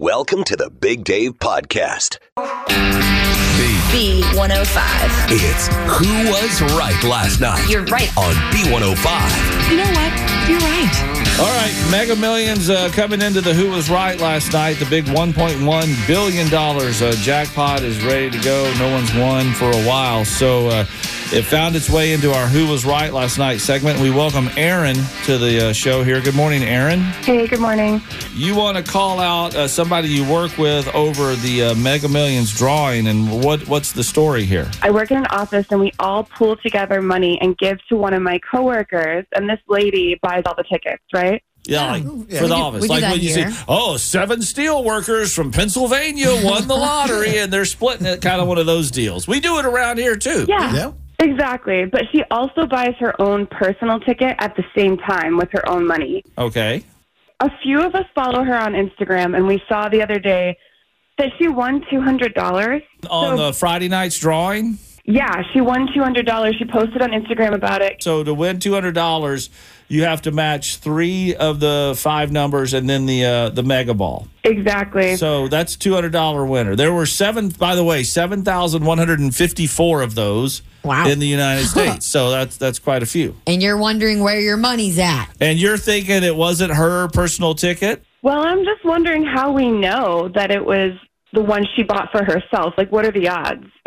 Welcome to the Big Dave Podcast. B105. It's Who Was Right Last Night You're right. on B105. You know what? You're right. All right, Mega Millions uh, coming into the Who Was Right last night. The big $1.1 billion uh, jackpot is ready to go. No one's won for a while. So uh, it found its way into our Who Was Right last night segment. We welcome Aaron to the uh, show here. Good morning, Aaron. Hey, good morning. You want to call out uh, somebody you work with over the uh, Mega Millions drawing, and what what's the story here? I work in an office and we all pool together money and give to one of my coworkers, and this lady buys all the tickets, right? Yeah, like yeah. for We the do- office. we do like that when you here. see, oh, seven steel workers from Pennsylvania won the lottery and they're splitting it, kind of one of those deals. We do it around here too. Yeah. Yeah. Exactly. But she also buys her own personal ticket at the same time with her own money. Okay. A few of us follow her on Instagram, and we saw the other day that she won $200. On So- the Friday night's drawing. Yeah, she won $200. She posted on Instagram about it. So to win two hundred dollars, you have to match three of the five numbers and then the uh, the mega ball. Exactly. So that's two hundred dollar winner. There were seven, by the way, seven thousand one hundred and fifty four of those Wow. in the United States. So that's that's quite a few. And you're wondering where your money's at. And you're thinking it wasn't her personal ticket? Well, I'm just wondering how we know that it was the one she bought for herself. Like, what are the odds?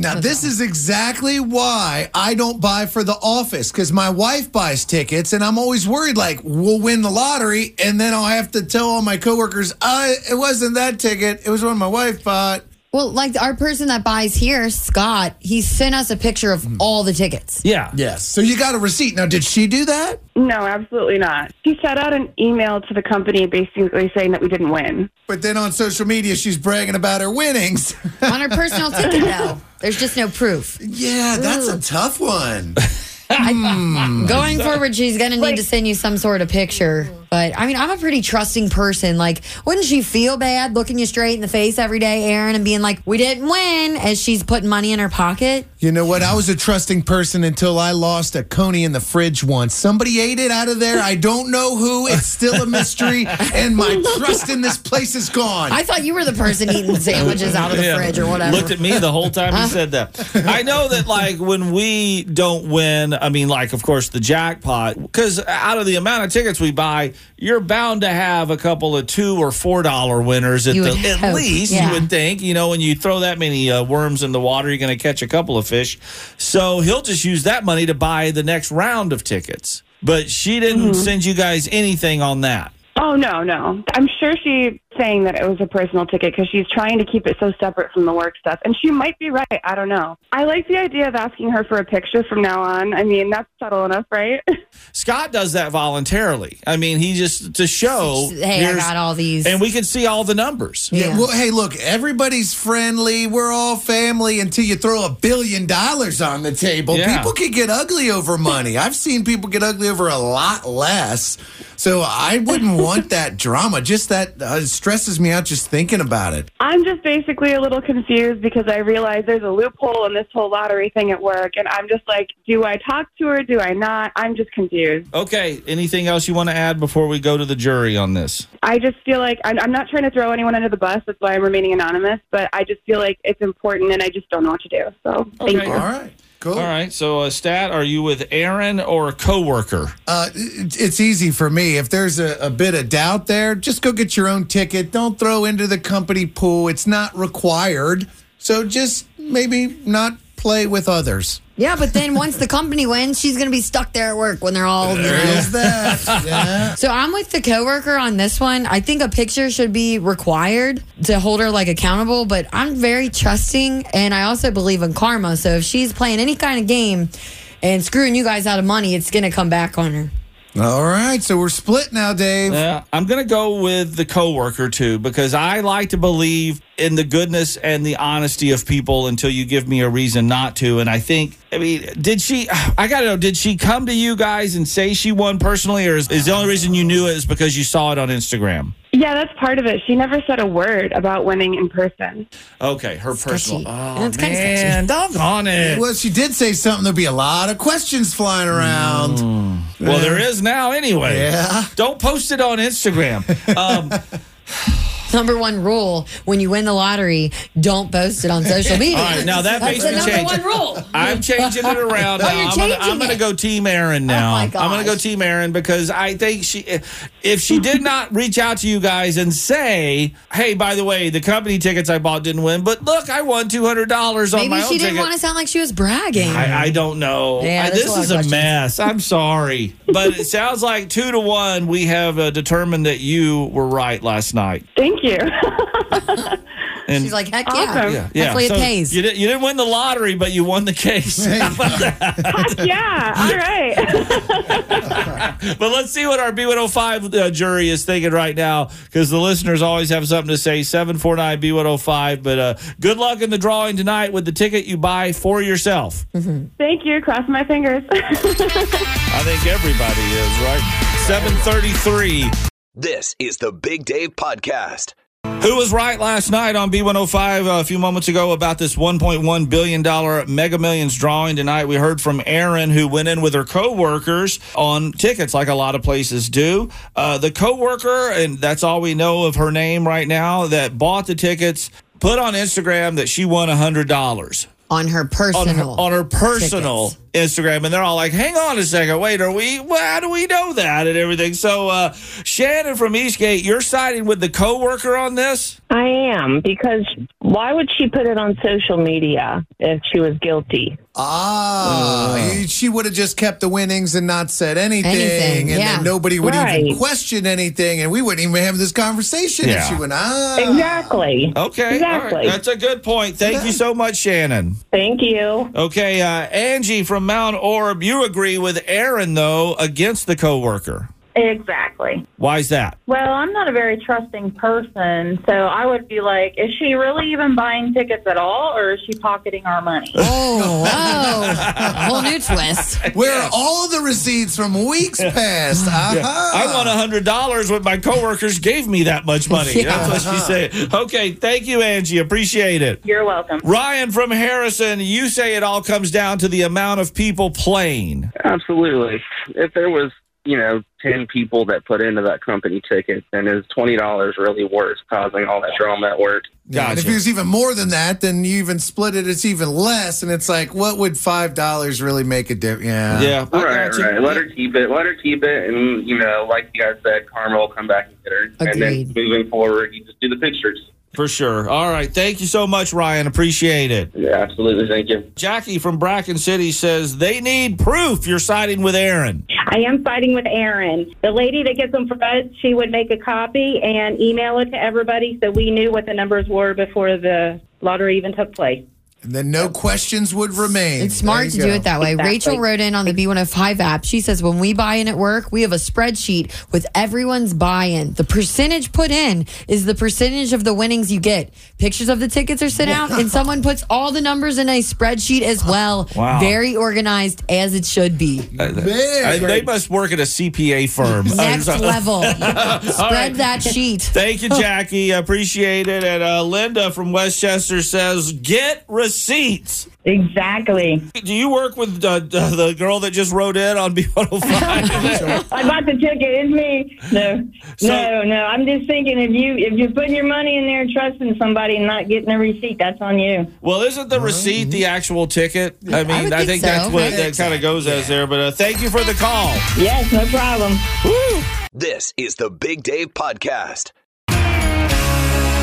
Now, this is exactly why I don't buy for the office because my wife buys tickets, and I'm always worried like we'll win the lottery, and then I'll have to tell all my coworkers, uh, it wasn't that ticket, it was one my wife bought. Well, like our person that buys here, Scott, he sent us a picture of hmm. all the tickets. Yeah. Yes. So you got a receipt. Now, did she do that? no, absolutely not. She sent out an email to the company basically saying that we didn't win. But then on social media, she's bragging about her winnings. On her personal ticket, though, there's just no proof. yeah, that's a tough one. Hmm. Going forward, she's going to need Like- to send you some sort of picture. But I mean, I'm a pretty trusting person. Like, wouldn't she feel bad looking you straight in the face every day, Aaron, and being like, we didn't win as she's putting money in her pocket? You know what? I was a trusting person until I lost a coney in the fridge once. Somebody ate it out of there. I don't know who. It's still a mystery, and my trust in this place is gone. I thought you were the person eating sandwiches out of the Yeah. fridge or whatever. Looked at me the whole time he said that. I know that, like, when we don't win, I mean, like, of course, the jackpot, because out of the amount of tickets we buy, you're bound to have a couple of two or four dollar winners at, the, at hope, least. yeah. You would think, you know, when you throw that many uh, worms in the water, you're going to catch a couple of fish. So he'll just use that money to buy the next round of tickets. But she didn't send you guys anything on that. Oh, no, no. I'm sure she's saying that it was a personal ticket because she's trying to keep it so separate from the work stuff. And she might be right. I don't know. I like the idea of asking her for a picture from now on. I mean, that's subtle enough, right? Scott does that voluntarily. I mean, he just to show. Hey, I got all these. and we can see all the numbers. Yeah. Yeah. Well, hey, look, everybody's friendly. We're all family until you throw a billion dollars on the table. Yeah. People can get ugly over money. I've seen people get ugly over a lot less. So I wouldn't want that drama. Just that uh, stresses me out just thinking about it. I'm just basically a little confused because I realize there's a loophole in this whole lottery thing at work. And I'm just like, do I talk to her? Do I not? I'm just confused. Okay. Anything else you want to add before we go to the jury on this? I just feel like I'm, I'm not trying to throw anyone under the bus. That's why I'm remaining anonymous. But I just feel like it's important and I just don't know what to do. So thank you. All right. Cool. All right. So, uh, Stat, are you with Aaron or a coworker? Uh, it's easy for me. If there's a, a bit of doubt there, just go get your own ticket. Don't throw into the company pool. It's not required. So just maybe not play with others. Yeah, but then once the company wins, she's going to be stuck there at work when they're all. You know. There's that. Yeah. So I'm with the coworker on this one. I think a picture should be required to hold her like accountable, but I'm very trusting and I also believe in karma. So if she's playing any kind of game and screwing you guys out of money, it's going to come back on her. All right, so we're split now, Dave. Yeah, I'm going to go with the coworker too because I like to believe in the goodness and the honesty of people until you give me a reason not to. And I think, I mean, did she? I got to know, did she come to you guys and say she won personally, or is, is the only reason you knew it is because you saw it on Instagram? Yeah, that's part of it. She never said a word about winning in person. Okay, her personal. Oh And it's kinda sketchy. man, doggone it. Well, she did say something. There'll be a lot of questions flying around. Well, there is now anyway. Yeah. Don't post it on Instagram. Um, Number one rule when you win the lottery, don't post it on social media. All right, now that That's makes the me number change. one rule. I'm changing it around Oh, now. you're I'm gonna, changing I'm gonna go Team Aaron now. Oh, my I'm gonna go. Team Aaron because I think she, if she did not reach out to you guys and say, "Hey, by the way, the company tickets I bought didn't win, but look, I won two hundred dollars on Maybe my she own didn't ticket." want to sound like she was bragging. I, I don't know. Yeah, I- this a is a mess. I'm sorry, but it sounds like two to one. We have uh, determined that you were right last night. Thank you. And She's like, heck Awesome. yeah. yeah, yeah. Hopefully So it pays. You, didn't, you didn't win the lottery, but you won the case. yeah, all right. But let's see what our B105 uh, jury is thinking right now because the listeners always have something to say. 749 B105. But uh, good luck in the drawing tonight with the ticket you buy for yourself. Thank you. Cross my fingers. I think everybody is, right? 733. This is the Big Dave Podcast. Who was right last night on B105 uh, a few moments ago about this $1.1 billion Mega Millions drawing tonight? We heard from Aaron, who went in with her coworkers on tickets, like a lot of places do. Uh, the coworker, and that's all we know of her name right now, that bought the tickets, put on Instagram that she won $100 on her on her, personal. on her personal tickets. Instagram, and they're all like, "Hang on a second, wait, are we? Well, how do we know that?" and everything. So, uh, Shannon from Eastgate, you're siding with the coworker on this. I am because why would she put it on social media if she was guilty? Ah, she would have just kept the winnings and not said anything, Anything, and yeah. then nobody would even question anything, and we wouldn't even have this conversation Yeah. if she went, ah. Exactly. Okay, Exactly. right. that's a good point. Thank you so much, Shannon. Thank you. Okay, uh, Angie from Mount Orab, you agree with Aaron though against the coworker. Exactly. Why is that? Well, I'm not a very trusting person, so I would be like, is she really even buying tickets at all, or is she pocketing our money? Oh, whoa. Whole new twist. Where are all the receipts from weeks past? Aha. I won a hundred dollars when my coworkers gave me that much money. Yeah. That's what she uh-huh. said. Okay, thank you, Angie. Appreciate it. You're welcome. Ryan from Harrison, you say it all comes down to the amount of people playing. Absolutely. If there was, you know, 10 people that put into that company ticket, then is $20 really worth causing all that drama at work? Yeah, and if Gotcha. it was even more than that, then you even split it, it's even less. And it's like, what would $5 really make a difference? Yeah. Yeah, I right, got right. Let her keep it. Let her keep it. And, you know, like you guys said, Karma will come back and get her. And Agreed. then moving forward, you just do the pictures. For sure. All right. Thank you so much, Ryan. Appreciate it. Yeah, absolutely. Thank you. Jackie from Bracken City says they need proof you're siding with Aaron. I am siding with Aaron. The lady that gets them for us, she would make a copy and email it to everybody so we knew what the numbers were before the lottery even took place. And then no questions would remain. It's smart to you do it that way. Exactly. Rachel wrote in on the B105 app. She says, when we buy in at work, we have a spreadsheet with everyone's buy in. The percentage put in is the percentage of the winnings you get. Pictures of the tickets are sent out, and someone puts all the numbers in a spreadsheet as well. Wow. Very organized as it should be. Very Uh, they must work at a CPA firm. Next level. right. Spread that sheet. Thank you, Jackie. I appreciate it. And uh, Linda from Westchester says, get receipts. Exactly. Do you work with uh, the girl that just wrote in on B105? I bought the ticket. It's me. No, So- no, no. I'm just thinking if you if you're putting your money in there, trusting somebody and not getting a receipt, that's on you. well, isn't the receipt the actual ticket? I mean, would I, think think that's so. what that kind of goes as there. But uh, thank you for the call. Yes, no problem. This is the Big Dave Podcast.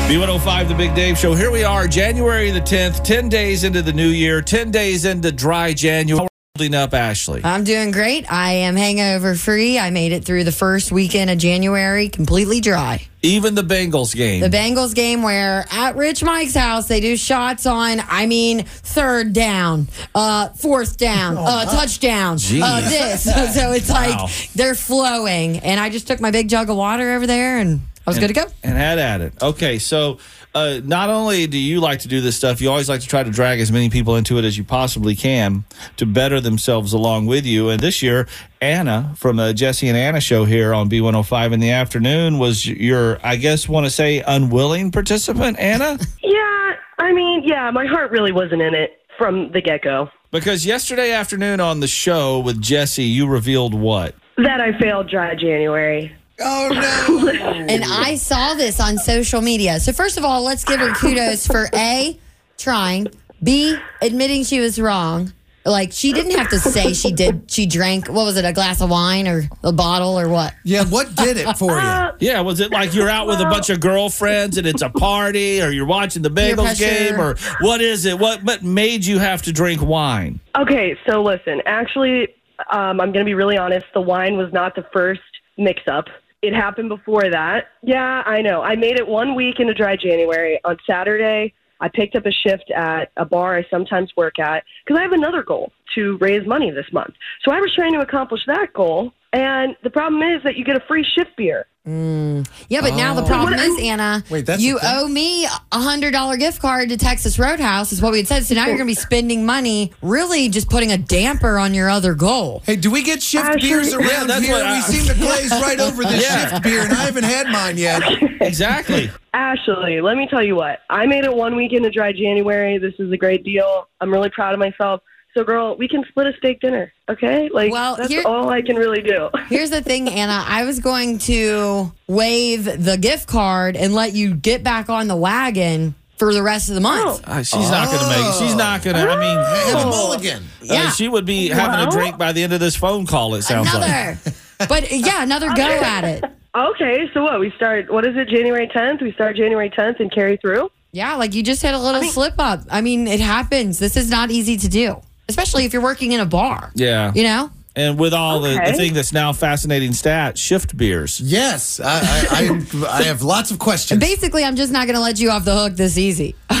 B105, The Big Dave Show. Here we are, January the 10th, 10 days into the new year, 10 days into dry January. holding up, Ashley? I'm doing great. I am hangover free. I made it through the first weekend of January completely dry. Even the Bengals game. The Bengals game where at Rich Mike's house they do shots on, I mean, third down, uh, fourth down, uh, touchdown, uh, this. so it's Wow. like they're flowing. And I just took my big jug of water over there and I was good to go. and had at it. Okay, so uh, not only do you like to do this stuff, you always like to try to drag as many people into it as you possibly can to better themselves along with you. And this year, Anna from the Jesse and Anna show here on B105 in the afternoon was your, I guess, want to say unwilling participant, Anna? Yeah, I mean, yeah, my heart really wasn't in it from the get go. Because yesterday afternoon on the show with Jesse, you revealed what? That I failed dry January. Oh no! And I saw this on social media. So first of all, let's give her kudos for A, trying, B, admitting she was wrong. Like she didn't have to say she did she drank what was it, a glass of wine or a bottle or what? Yeah, what did it for you? Yeah, was it like you're out with a bunch of girlfriends and it's a party, or you're watching the Peer Bengals game, or what is it? What what made you have to drink wine? Okay, so listen, actually, um, I'm going to be really honest. The wine was not the first mix up. It happened before that. Yeah, I know. I made it one week into dry January. On Saturday, I picked up a shift at a bar I sometimes work at because I have another goal to raise money this month. So I was trying to accomplish that goal. And the problem is that you get a free shift beer. Mm. Yeah, but now the oh. problem is, Anna, Wait, that's you owe me a hundred dollar gift card to Texas Roadhouse, is what we had said. So now you're gonna be spending money, really just putting a damper on your other goal. Hey, do we get shift Actually- beers Yeah, around that's here? what I- we seem to glaze right over the Yeah. shift beer, and I haven't had mine yet. Exactly. Ashley, let me tell you what. I made it one week into dry January. This is a great deal. I'm really proud of myself. So, girl, we can split a steak dinner, okay? Like, Well, that's here- all I can really do. Here's the thing, Anna. I was going to waive the gift card and let you get back on the wagon for the rest of the month. Uh, she's not going to make it. She's not going to. I mean, Have a Oh. mulligan. uh, Yeah. she would be having a drink by the end of this phone call. It sounds like. But yeah, another go at it. Okay, so what? We start, what is it, January 10th? We start January 10th and carry through? Yeah, like you just had a little slip up. I mean, it happens. This is not easy to do, especially if you're working in a bar. Yeah. You know? And with all the, the thing that's now fascinating stat, shift beers. Yes, I, I, I, I have lots of questions. Basically, I'm just not going to let you off the hook this easy.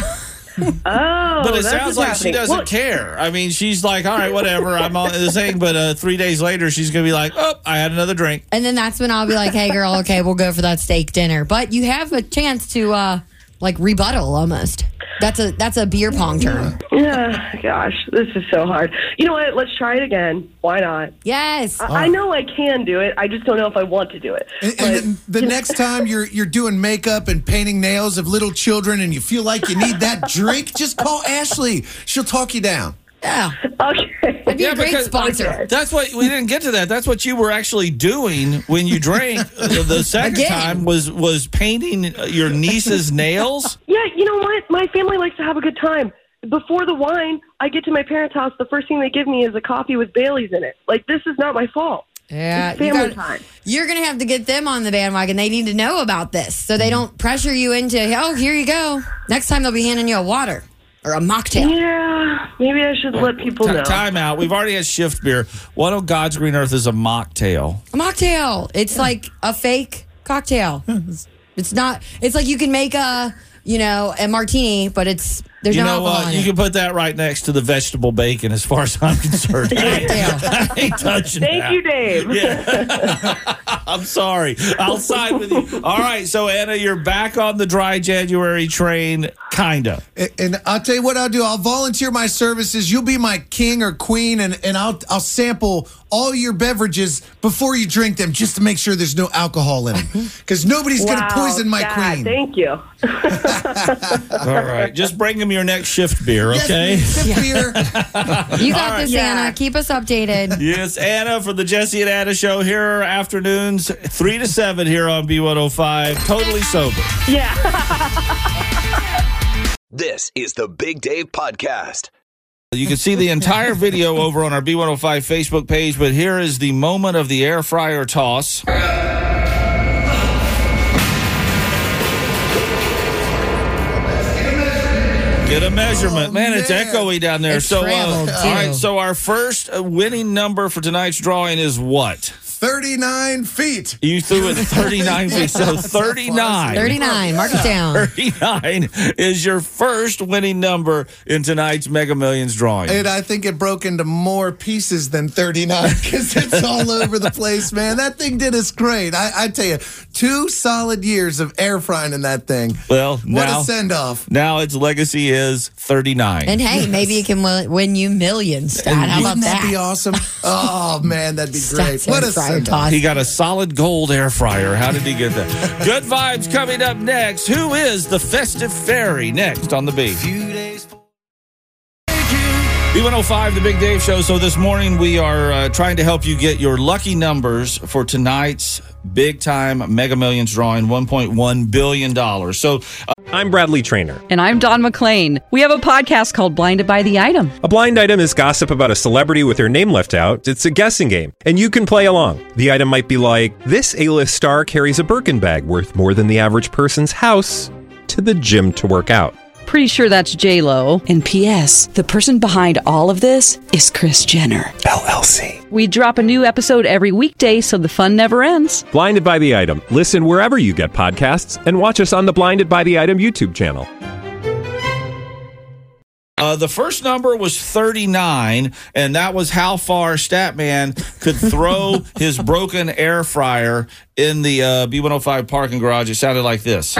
Oh, But it that's sounds what's like she doesn't Well, care. I mean, she's like, all right, whatever. I'm on the thing. But uh, three days later, she's going to be like, oh, I had another drink. And then that's when I'll be like, hey, girl, okay, we'll go for that steak dinner. But you have a chance to, uh, like, rebuttal almost. That's a that's a beer pong term. Yeah, gosh, this is so hard. You know what? Let's try it again. Why not? Yes. I, I know I can do it. I just don't know if I want to do it. And, and the, the next time you're you're doing makeup and painting nails of little children, and you feel like you need that drink, just call Ashley. She'll talk you down. Yeah. Okay. That'd be a great sponsor. That's what we didn't get to that. That's what you were actually doing when you drank the, the second Again. time was was painting your niece's nails. Yeah, you know what? My family likes to have a good time. Before the wine, I get to my parents' house. The first thing they give me is a coffee with Bailey's in it. Like this is not my fault. Yeah, It's you family gotta- time. You're gonna have to get them on the bandwagon. They need to know about this so they mm-hmm. don't pressure you into. Oh, here you go. Next time they'll be handing you a water or a mocktail. Yeah, maybe I should let people Ti- know. time out. We've already had shift beer. What on God's green earth is a mocktail? A mocktail. It's like a fake cocktail. It's not. It's like you can make a you know a martini, but it's there's you no know what? You it. can put that right next to the vegetable bacon, as far as I'm concerned. I ain't, I ain't touching Thank that. you, Dave. I'm sorry. I'll side with you. All right, so Anna, you're back on the dry January train, kinda. And, and I'll tell you what I'll do. I'll volunteer my services. You'll be my king or queen, and, and I'll I'll sample all your beverages before you drink them, just to make sure there's no alcohol in them. Because nobody's wow, gonna poison my Dad, queen. Thank you. All right, just bring him your next shift beer, Yes, okay? sip beer. You got All right. this, Yeah. Anna. Keep us updated. Yes, Anna for the Jesse and Anna show here are afternoons three to seven here on B105. Totally sober. Yeah. This is the Big Dave Podcast. You can see the entire video over on our B105 Facebook page, but here is the moment of the air fryer toss. Get a measurement. man, it's Oh, echoey down there. It so, uh, all right. So, our first winning number for tonight's drawing is what? 39 feet. You threw it 39 feet. So, 39. 39. Mark it down. 39 is your first winning number in tonight's Mega Millions drawing. And I think it broke into more pieces than 39 because it's all over the place, man. That thing did us great. I, I tell you, two solid years of air frying in that thing. well, What now, a send off. now its legacy is 39. And hey, maybe it can win win you millions. Stat. How about Wouldn't that, that? be awesome? Oh, man, that'd be great. What a air fryer toss. He got a solid gold air fryer. How did he get that? Good vibes coming up next. Who is the festive fairy next on the beat? B105, the Big Dave Show. So this morning we are uh, trying to help you get your lucky numbers for tonight's big time Mega Millions drawing, $1.1 billion. So uh, I'm Bradley Trainer. And I'm Don McClain. We have a podcast called Blinded by the Item. A blind item is gossip about a celebrity with their name left out. It's a guessing game, and you can play along. The item might be like this: A-list star carries a Birkin bag worth more than the average person's house to the gym to work out. Pretty sure that's J Lo. And P.S. The person behind all of this is Kris Jenner. LLC. We drop a new episode every weekday, so the fun never ends. Blinded by the item. Listen wherever you get podcasts, and watch us on the Blinded by the Item YouTube channel. Uh, the first number was 39, and that was how far Statman could throw his broken air fryer in the uh, B105 parking garage. It sounded like this.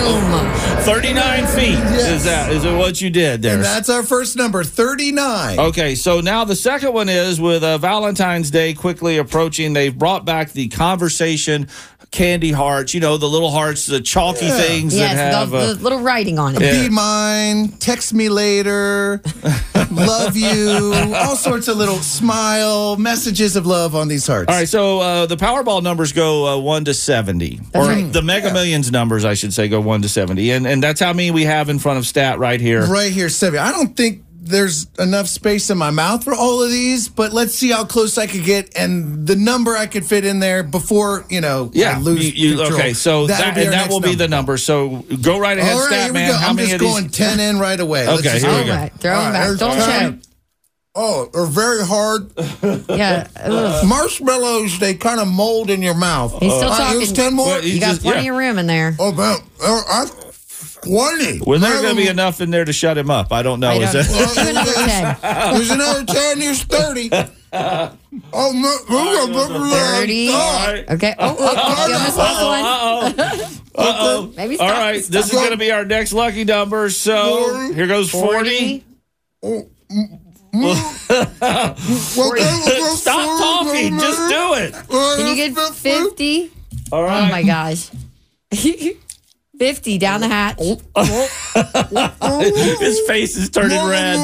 Boom. 39 feet is that is it what you did there? And that's our first number, 39. Okay, so now the second one is with uh, Valentine's Day quickly approaching. They've brought back the conversation candy hearts. You know the little hearts, the chalky things Yes, that have. the, uh, the little writing on it. Yeah. Be mine, text me later, love you, all sorts of little smile messages of love on these hearts. all right, so uh, the Powerball numbers go uh, one to seventy, or right. the Mega Millions numbers, I should say, go one to seventy, and and that's how many we have in front of Stat right here. Right here, Sevi. I don't think there's enough space in my mouth for all of these, but let's see how close I could get and the number I could fit in there before, you know, Yeah, I lose you- you- control. okay. So That'll that, be and that next will be the number. So go right ahead, All right, Stat Man. How I'm many just of these? going 10 in right away. Let's Okay, here we go. All right, throw All them right, back. Don't 10. choke. Oh, they're very hard. Yeah. Ugh. Marshmallows, they kind of mold in your mouth. He's still All right, here's talking. 10 more. Well, You got just- plenty yeah. of room in there. Oh, man. Uh, I, 20. Well, there's going to be enough in there to shut him up. I don't know. I Is don't- that? Do another 10. There's another 10. Here's 30. Oh, no. 30. Okay. Oh, oh, oh, you almost lost one. Uh-oh. Uh-oh. Maybe All stop. This is going to be our next lucky number. So here goes 40. 40. Stop talking. Just do it. Can you get 50? All Oh my gosh. 50 down the hatch. Oh. His face is turning red.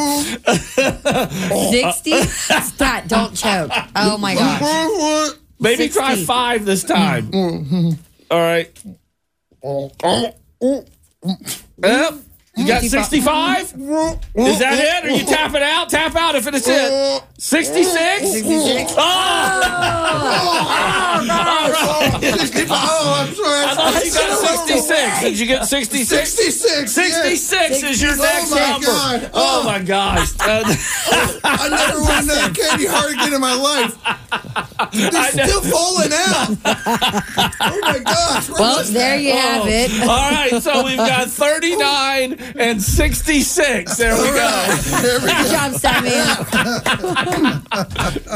60? Stat, don't choke. Oh my gosh. Maybe try five this time. Mm-hmm. All right. Yep. You got 65? Is that it? Are you tapping out? Tap out if it's it. 66? 66. Oh! All right. Oh, I'm sorry. I thought you got 66. Did you get 66? 66. 66 is your next Oh next my number. God. Oh my gosh. Uh, I never won another candy heart again in my life. They're still falling out. Oh my gosh. Well, there you have it. All right, so we've got 39 and 66. There we go. There we Good go. job, Statman.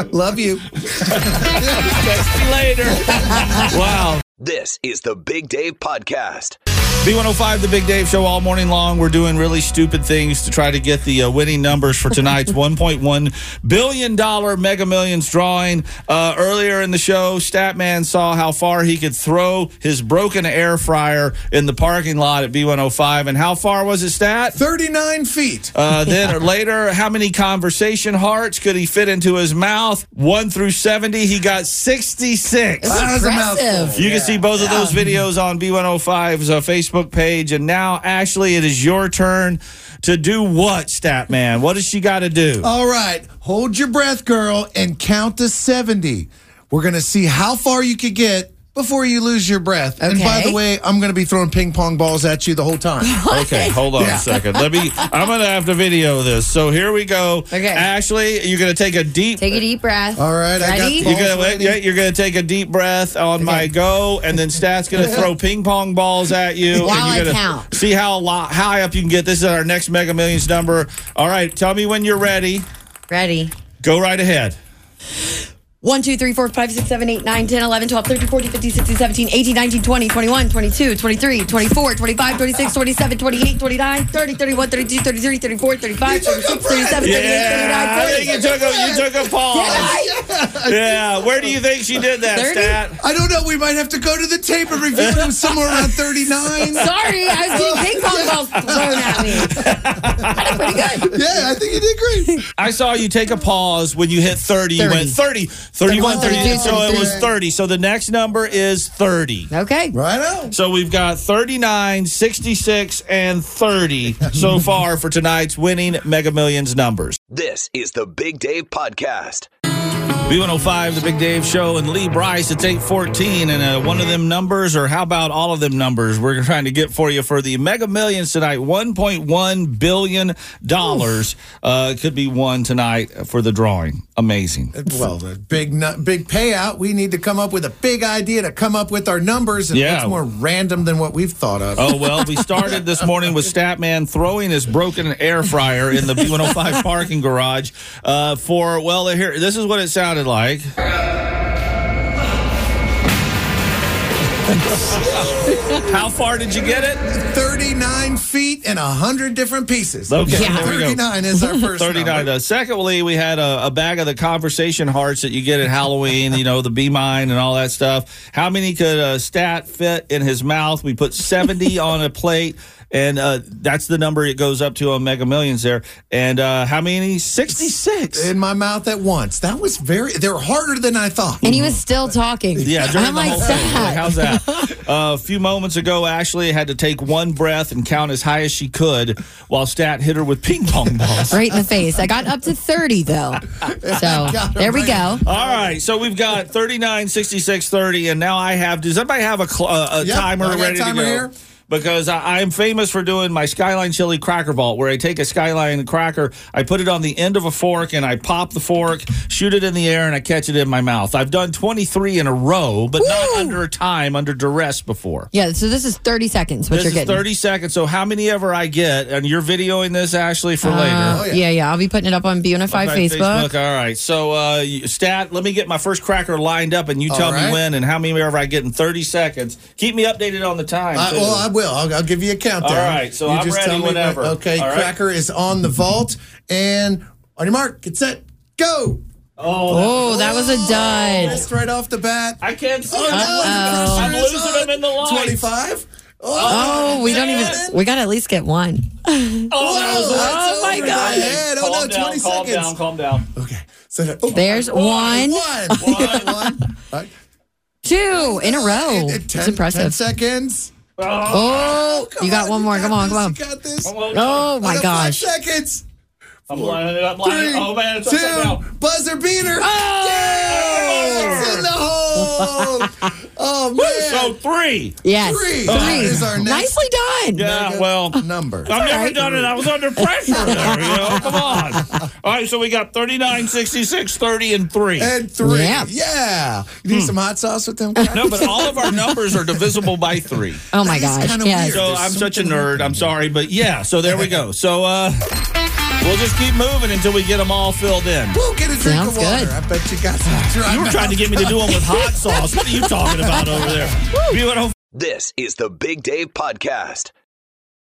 Love you. Catch you later. Wow. This is the Big Dave Podcast. B105, the Big Dave Show, all morning long. We're doing really stupid things to try to get the uh, winning numbers for tonight's $1.1 billion Mega Millions drawing. Uh, earlier in the show, Statman saw how far he could throw his broken air fryer in the parking lot at B105. And how far was it, Stat? 39 feet. Uh, then later, how many conversation hearts could he fit into his mouth? One through 70, he got 66. That was a mouthful. impressive. You can see both of those videos on B105's uh, Facebook page. And now, Ashley, it is your turn to do what, Statman? What does she got to do? All right. Hold your breath, girl, and count to 70. We're going to see how far you could get before you lose your breath. And by the way, I'm going to be throwing ping pong balls at you the whole time. Okay, hold on Yeah. a second. Let me. I'm gonna have to video this. So here we go. Okay. Ashley, you're gonna take a deep. Take a deep breath. All right, I got Ready? You're gonna, Balls yeah, you're gonna take a deep breath on my go, and then Stat's gonna throw ping pong balls at you. While and you're gonna count. See how lo- high up you can get. This is our next Mega Millions number. All right, tell me when you're ready. Ready. Go right ahead. 1, 2, 3, 4, 5, 6, 7, 8, 9, 10, 11, 12, 13, 14, 15, 16, 17, 18, 19, 20, 21, 22, 23, 24, 25, 26, 27, 28, 29, 30, 31, 32, 33, 34, 35, 36, 37, 38, Yeah, I 39, think you took a you took a pause. Yeah, where do you think she did that, 30? Stat? I don't know. We might have to go to the tape and review it. It was somewhere around 39. Sorry, I was getting ping thrown at me. I did pretty good. Yeah, I think you did great. I saw you take a pause when you hit 30. You 30. went 30, 31, 30. 32, So it was 30. So the next number is 30. Okay. Right on. So we've got 39, 66, and 30 so far for tonight's winning Mega Millions numbers. This is the Big Dave Podcast. B105, the Big Dave Show, and Lee Brice. It's 814, and uh, one of them numbers, or how about all of them numbers, we're trying to get for you for the Mega Millions tonight. $1.1 billion uh, could be won tonight for the drawing. Amazing. Well, the big big payout. We need to come up with a big idea to come up with our numbers, and Yeah. it's more random than what we've thought of. Oh, well, we started this morning with Statman throwing his broken air fryer in the B105 parking garage uh, for, well, here, this is what it sounded like. How far did you get it? 39 feet and 100 different pieces. Okay, Yeah, there we go. 39 is our first 39. number. Uh, secondly, we had a, a bag of the conversation hearts that you get at Halloween, you know, the Be Mine and all that stuff. How many could uh, Stat fit in his mouth? We put 70 on a plate. And uh, that's the number it goes up to on Mega Millions there. And uh, how many? 66. In my mouth at once. That was very, they're harder than I thought. And he was still talking. Yeah, during I'm the like, whole thing. "Stat." Like, how's that? Uh, a few moments ago, Ashley had to take one breath and count as high as she could while Stat hit her with ping pong balls. Right in the face. I got up to 30, though. So there we go. All right, so we've got 39, 66, 30, and now I have. Does anybody have a, cl- uh, a Yep, timer I a ready timer to go? here. Because I, I'm famous for doing my Skyline Chili Cracker Vault, where I take a Skyline cracker, I put it on the end of a fork, and I pop the fork, shoot it in the air, and I catch it in my mouth. I've done 23 in a row, but not under a time, under duress before. Yeah, so this is 30 seconds, what this you're is getting. 30 seconds. So how many ever I get, and you're videoing this, Ashley, for Uh, later. yeah. yeah, I'll be putting it up on B105 Okay, Facebook. All right. So, uh, stat. Let me get my first cracker lined up, and you All tell me when and how many ever I get in thirty seconds. Keep me updated on the time. I, well, I will. I'll, I'll give you a countdown. All right, so I'm ready tell me when- whenever. okay, All right. cracker is on the vault, and on your mark, get set, go. Oh, that was a dud. Missed right off the bat. I can't see. Oh, no, I'm losing on. them in the line. 25. Oh, we don't even. We got to at least get one. Oh, that was Whoa, it. that's my over God. head. Oh, calm no, down, 20 calm seconds. down, calm down. Okay. So that, oh, There's one, one. One. one. All right. two in a row. Uh, It's 10 impressive. 10 seconds. Oh, oh, Come you got one more. got Come on, come on. You got this. Come. Oh my oh, Under gosh. Five seconds. I'm lining it up. Lining Three, it. Oh man, it's upside two, down. buzzer beater. Oh! Yeah, it's in the hole. oh man. So three. Yes. Three. Three. That is our next Nicely done. Yeah. mega Well. number. I've never right. done it. I was under pressure there, you know. Come on. All right, so we got 39, 66, 30, and 3. And three. Yeah. Yeah. You need some hot sauce with them? No, but all of our numbers are divisible by 3. Oh my That is gosh. kinda Yes. weird. So There's I'm such a something nerd. I'm sorry, but yeah. So there we go. So uh, we'll just keep moving until we get them all filled in. We'll get a drink Sounds of water. good. I bet you got some dry You were trying to get me to do them with hot sauce. What are you talking about over there? B105, This is the Big Dave Podcast.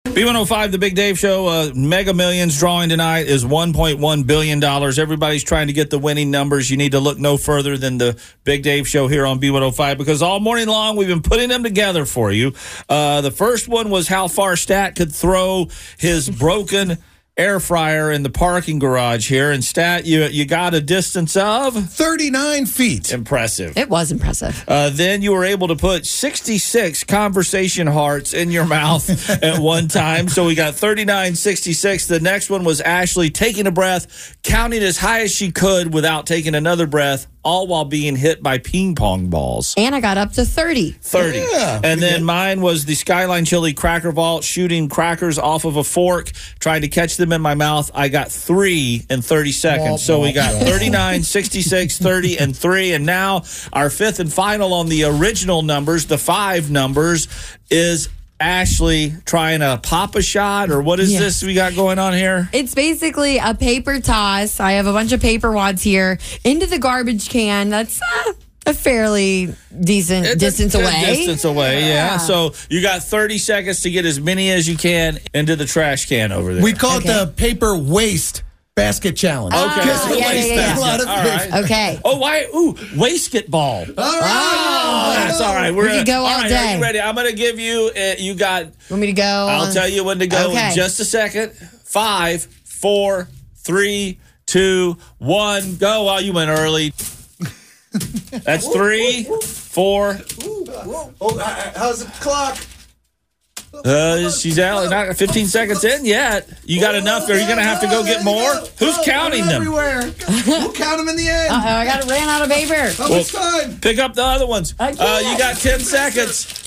B105, the Big Dave Show. Uh, Mega Millions drawing tonight is $1.1 billion. Everybody's trying to get the winning numbers. You need to look no further than the Big Dave Show here on B105 because all morning long we've been putting them together for you. Uh, the first one was how far Stat could throw his broken air fryer in the parking garage here. And stat, you you got a distance of 39 feet. Impressive. It was impressive. Uh, then you were able to put 66 conversation hearts in your mouth at one time. So we got 39, 66. The next one was Ashley taking a breath, counting as high as she could without taking another breath, all while being hit by ping pong balls. And I got up to 30. 30. Yeah, and then mine was the Skyline Chili Cracker Vault, shooting crackers off of a fork, trying to catch them in my mouth. I got three in 30 seconds. so we got 39, 66, 30, and three. And now our fifth and final on the original numbers, the five numbers, is Ashley trying to pop a shot, or what is Yeah. this we got going on here? It's basically a paper toss. I have a bunch of paper wads here into the garbage can. That's uh, a fairly decent It's distance good away. Distance away, yeah. So you got 30 seconds to get as many as you can into the trash can over there. We call it the paper waste basket challenge. Okay. Because yeah, yeah, yeah, a lot of All paper. right. Okay. Oh, why? Ooh, waistcoat ball. All right. Oh, that's all right. We're We could go all right, Are day. you ready? I'm going to give you. Uh, you got. Want me to go? I'll tell you when to go Okay. in just a second. Five, four, three, two, one, go. Oh, you went early. That's three, four. Oh, uh, how's the clock? Uh, she's out. Not 15 seconds in yet. You got enough? Are you going to have to go get more? Who's counting them? Everywhere. we'll count them in the end. Uh-oh, I got ran out of paper. How Well- much time? Pick up the other ones. Uh, you got 10 seconds.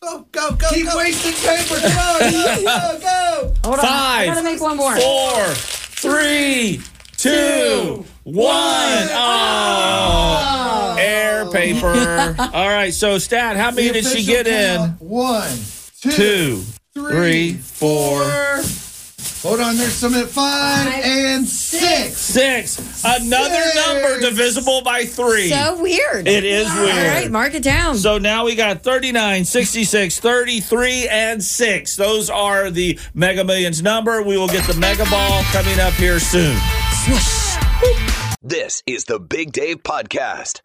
Go, go, go. Keep wasting paper. Come on. Go, go, go. Hold on. I Five, gotta make one more. Four, three, two, one. Oh. oh, air paper. All right. So, Stat, how many did she get in? count. One, two, Two, three, four, Hold on, there's some at five and six. six. Another Six. number divisible by three. So weird. It is weird. All right, mark it down. So now we got 39, 66, 33, and 6. Those are the Mega Millions number. We will get the Mega Ball coming up here soon. This is the Big Dave Podcast.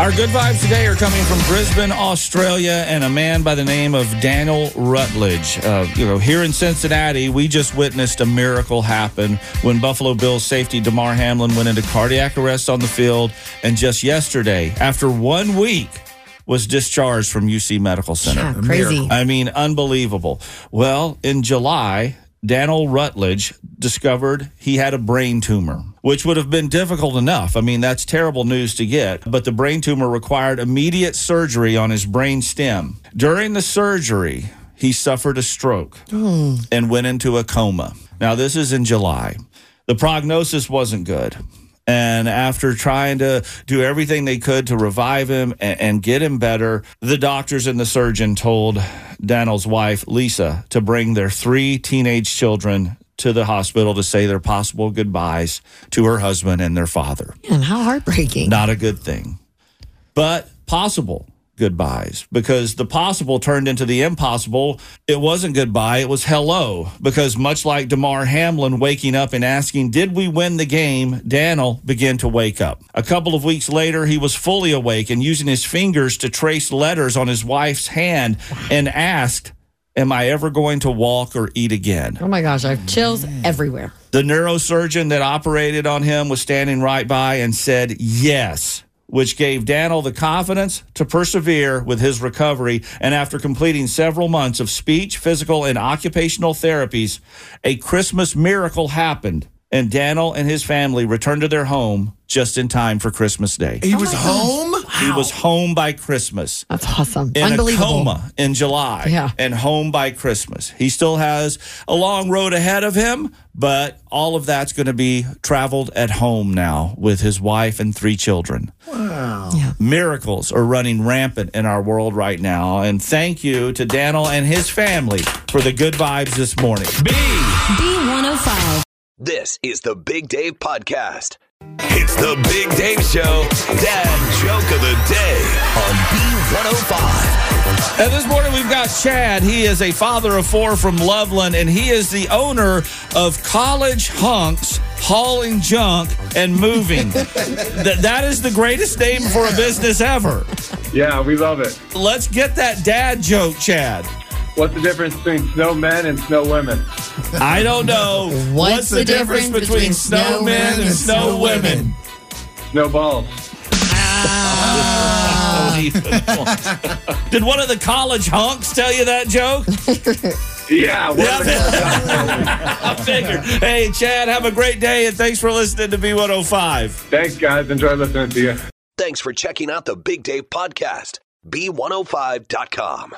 Our good vibes today are coming from Brisbane, Australia, and a man by the name of Daniel Rutledge. Uh, you know, here in Cincinnati, we just witnessed a miracle happen when Buffalo Bills safety Damar Hamlin went into cardiac arrest on the field, and just yesterday, after one week, was discharged from UC Medical Center. Yeah, crazy. I mean, unbelievable. Well, in July, Daniel Rutledge discovered he had a brain tumor, which would have been difficult enough. I mean, that's terrible news to get, but the brain tumor required immediate surgery on his brain stem. During the surgery, he suffered a stroke hmm. and went into a coma. Now, this is in July. The prognosis wasn't good. And after trying to do everything they could to revive him and, and get him better, the doctors and the surgeon told Daniel's wife, Lisa, to bring their three teenage children to the hospital to say their possible goodbyes to her husband and their father. And how heartbreaking. Not a good thing, but possible goodbyes because the possible turned into the impossible. It wasn't goodbye, it was hello. Because much like Damar Hamlin waking up and asking, Did we win the game? Daniel began to wake up. A couple of weeks later, he was fully awake and using his fingers to trace letters on his wife's hand and asked, Am I ever going to walk or eat again? Oh my gosh, I have chills mm. everywhere. The neurosurgeon that operated on him was standing right by and said yes, which gave Daniel the confidence to persevere with his recovery. And after completing several months of speech, physical, and occupational therapies, a Christmas miracle happened. And Daniel and his family returned to their home just in time for Christmas Day. He oh was home. He was home by Christmas That's awesome. in a Unbelievable. coma in July Yeah. and home by Christmas. He still has a long road ahead of him, but all of that's going to be traveled at home now with his wife and three children. Wow. Miracles are running rampant in our world right now. And thank you to Daniel and his family for the good vibes this morning. B. B105. This is the Big Dave Podcast. It's the Big Dave Show, Dad Joke of the Day on B105. And this morning we've got Chad. He is a father of four from Loveland, and he is the owner of College Hunks Hauling Junk and Moving. Th- that is the greatest name for a business ever. Yeah, we love it. Let's get that dad joke, Chad. What's the difference between snowmen and snow women? I don't know. What's the difference between snowmen and snow women? Snowballs. Ah. Did one of the college hunks tell you that joke? Yeah. I figured. Hey, Chad, have a great day and thanks for listening to B105. Thanks, guys. Enjoy listening to you. Thanks for checking out the Big Dave Podcast. B105.com.